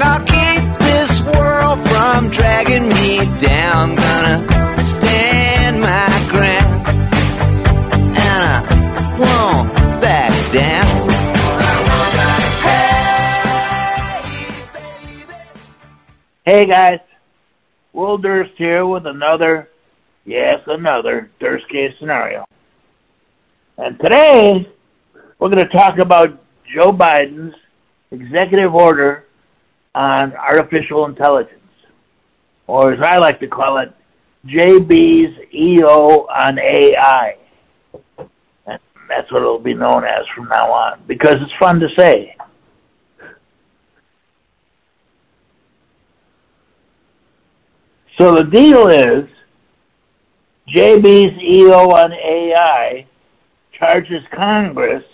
And I'll keep this world from dragging me down. I'm gonna stand my ground. And I won't back down. Hey guys, Will Durst here with another, yes, another Durst case scenario. And today, we're going to talk about Joe Biden's executive order on artificial intelligence, or as I like to call it, JB's EO on AI. And that's what it'll be known as from now on, because it's fun to say. So the deal is JB's EO on AI charges Congress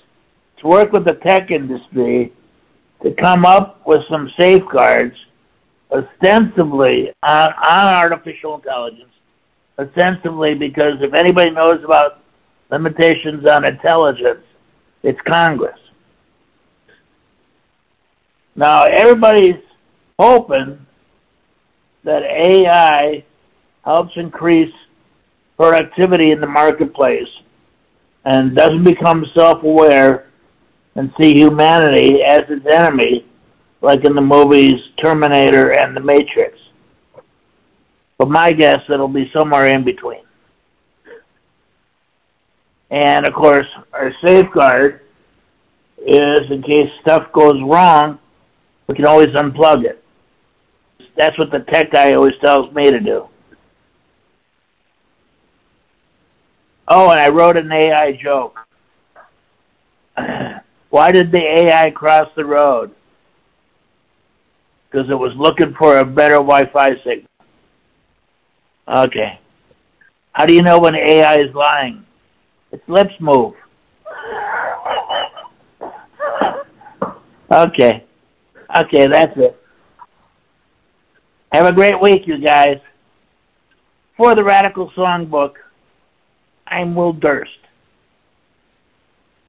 to work with the tech industry to come up with some safeguards ostensibly on, on artificial intelligence, ostensibly because if anybody knows about limitations on intelligence, it's Congress. Now, everybody's hoping that AI helps increase productivity in the marketplace and doesn't become self aware and see humanity as its enemy, like in the movies Terminator and The Matrix. But my guess it'll be somewhere in between. And of course, our safeguard is in case stuff goes wrong, we can always unplug it. That's what the tech guy always tells me to do. Oh, and I wrote an AI joke. Why did the AI cross the road? Because it was looking for a better Wi-Fi signal. Okay. How do you know when AI is lying? Its lips move. Okay. Okay, that's it. Have a great week, you guys. For the Radical Songbook, I'm Will Durst.